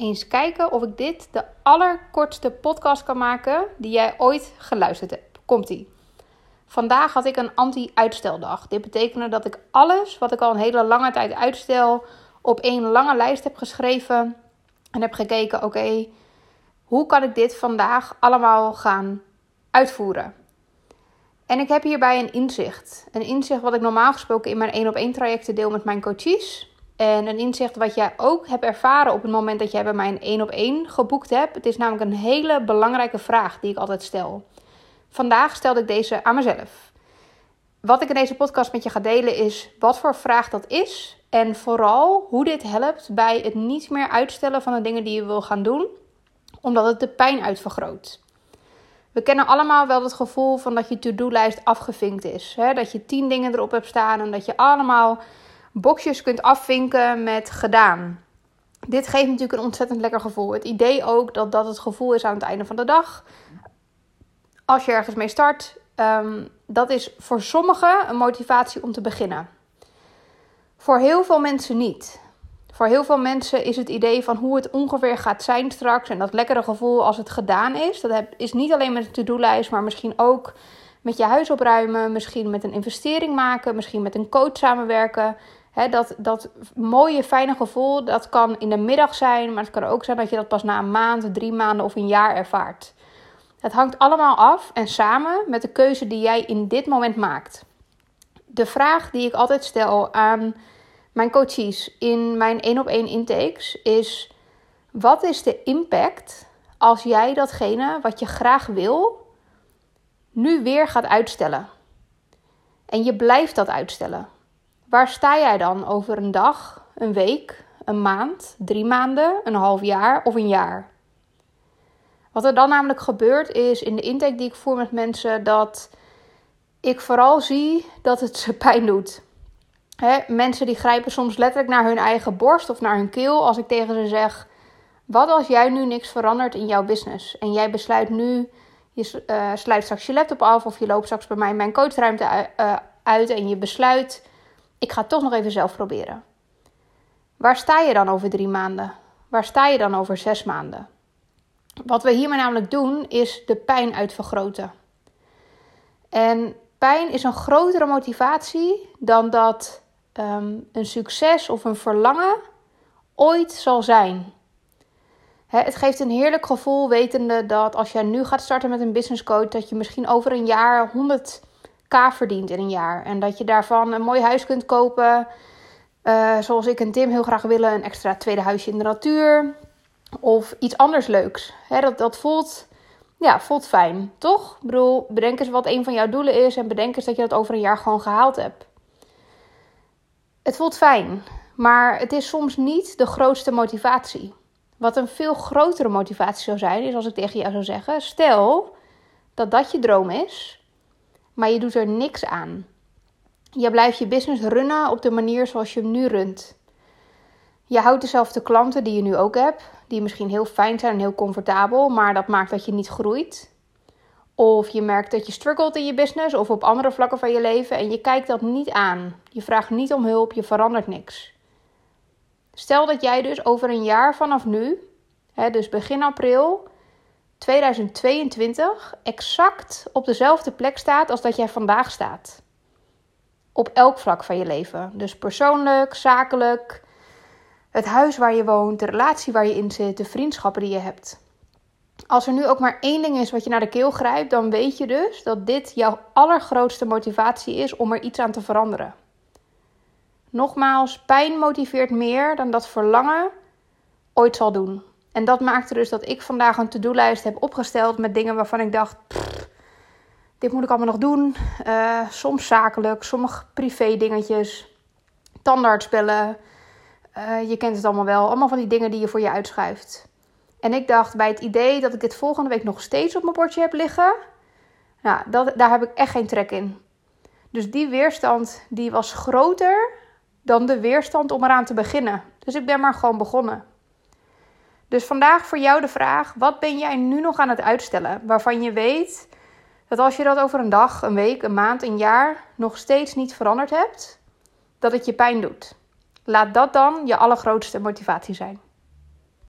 eens kijken of ik dit de allerkortste podcast kan maken die jij ooit geluisterd hebt. Komt-ie. Vandaag had ik een anti-uitsteldag. Dit betekende dat ik alles wat ik al een hele lange tijd uitstel op één lange lijst heb geschreven en heb gekeken: oké, hoe kan ik dit vandaag allemaal gaan uitvoeren? En ik heb hierbij een inzicht. Een inzicht wat ik normaal gesproken in mijn één op één trajecten deel met mijn coaches. En een inzicht wat jij ook hebt ervaren op het moment dat jij bij mij een één op één geboekt hebt. Het is namelijk een hele belangrijke vraag die ik altijd stel. Vandaag stelde ik deze aan mezelf. Wat ik in deze podcast met je ga delen is wat voor vraag dat is. En vooral hoe dit helpt bij het niet meer uitstellen van de dingen die je wil gaan doen. Omdat het de pijn uitvergroot. We kennen allemaal wel het gevoel van dat je to-do-lijst afgevinkt is. Hè? Dat je tien dingen erop hebt staan en dat je allemaal boxjes kunt afvinken met gedaan. Dit geeft natuurlijk een ontzettend lekker gevoel. Het idee ook dat dat het gevoel is aan het einde van de dag. Als je ergens mee start, um, dat is voor sommigen een motivatie om te beginnen. Voor heel veel mensen niet. Voor heel veel mensen is het idee van hoe het ongeveer gaat zijn straks en dat lekkere gevoel als het gedaan is. Dat is niet alleen met een to-do-lijst, maar misschien ook met je huis opruimen, misschien met een investering maken, misschien met een coach samenwerken. Dat, dat mooie, fijne gevoel, dat kan in de middag zijn, maar het kan ook zijn dat je dat pas na een maand, drie maanden of een jaar ervaart. Het hangt allemaal af en samen met de keuze die jij in dit moment maakt. De vraag die ik altijd stel aan mijn coaches in mijn één op één intakes is: wat is de impact als jij datgene wat je graag wil nu weer gaat uitstellen? En je blijft dat uitstellen. Waar sta jij dan over een dag, een week, een maand, drie maanden, een half jaar of een jaar? Wat er dan namelijk gebeurt is in de intake die ik voer met mensen dat ik vooral zie dat het ze pijn doet. mensen die grijpen soms letterlijk naar hun eigen borst of naar hun keel als ik tegen ze zeg: Wat als jij nu niks verandert in jouw business en jij besluit nu, je uh, sluit straks je laptop af of je loopt straks bij mij mijn coachruimte uh, uit en je besluit: Ik ga het toch nog even zelf proberen. Waar sta je dan over drie maanden? Waar sta je dan over zes maanden? Wat we hiermee namelijk doen, is de pijn uitvergroten. En pijn is een grotere motivatie dan dat ehm, een succes of een verlangen ooit zal zijn. het geeft een heerlijk gevoel wetende dat als jij nu gaat starten met een business coach, dat je misschien over een jaar 100k verdient in een jaar. En dat je daarvan een mooi huis kunt kopen. Uh, zoals ik en Tim heel graag willen, een extra tweede huisje in de natuur. Of iets anders leuks. dat, dat voelt, ja, voelt fijn, toch? Ik bedoel, bedenk eens wat een van jouw doelen is en bedenk eens dat je dat over een jaar gewoon gehaald hebt. Het voelt fijn, maar het is soms niet de grootste motivatie. Wat een veel grotere motivatie zou zijn, is als ik tegen jou zou zeggen: stel dat dat je droom is, maar je doet er niks aan. Je blijft je business runnen op de manier zoals je hem nu runt. Je houdt dezelfde klanten die je nu ook hebt, die misschien heel fijn zijn en heel comfortabel, maar dat maakt dat je niet groeit. Of je merkt dat je struggelt in je business of op andere vlakken van je leven en je kijkt dat niet aan. Je vraagt niet om hulp, je verandert niks. Stel dat jij dus over een jaar vanaf nu, hè, dus begin april 2022, exact op dezelfde plek staat als dat jij vandaag staat. Op elk vlak van je leven. Dus persoonlijk, zakelijk, het huis waar je woont, de relatie waar je in zit, de vriendschappen die je hebt. Als er nu ook maar één ding is wat je naar de keel grijpt, dan weet je dus dat dit jouw allergrootste motivatie is om er iets aan te veranderen. Nogmaals, pijn motiveert meer dan dat verlangen ooit zal doen. En dat maakte dus dat ik vandaag een to-do-lijst heb opgesteld met dingen waarvan ik dacht: dit moet ik allemaal nog doen. Uh, soms zakelijk, sommige privé dingetjes, tandartsbellen, uh, je kent het allemaal wel. Allemaal van die dingen die je voor je uitschuift. En ik dacht bij het idee dat ik dit volgende week nog steeds op mijn bordje heb liggen. Nou, dat, daar heb ik echt geen trek in. Dus die weerstand die was groter dan de weerstand om eraan te beginnen. Dus ik ben maar gewoon begonnen. Dus vandaag voor jou de vraag: wat ben jij nu nog aan het uitstellen? Waarvan je weet dat als je dat over een dag, een week, een maand, een jaar nog steeds niet veranderd hebt, dat het je pijn doet. Laat dat dan je allergrootste motivatie zijn.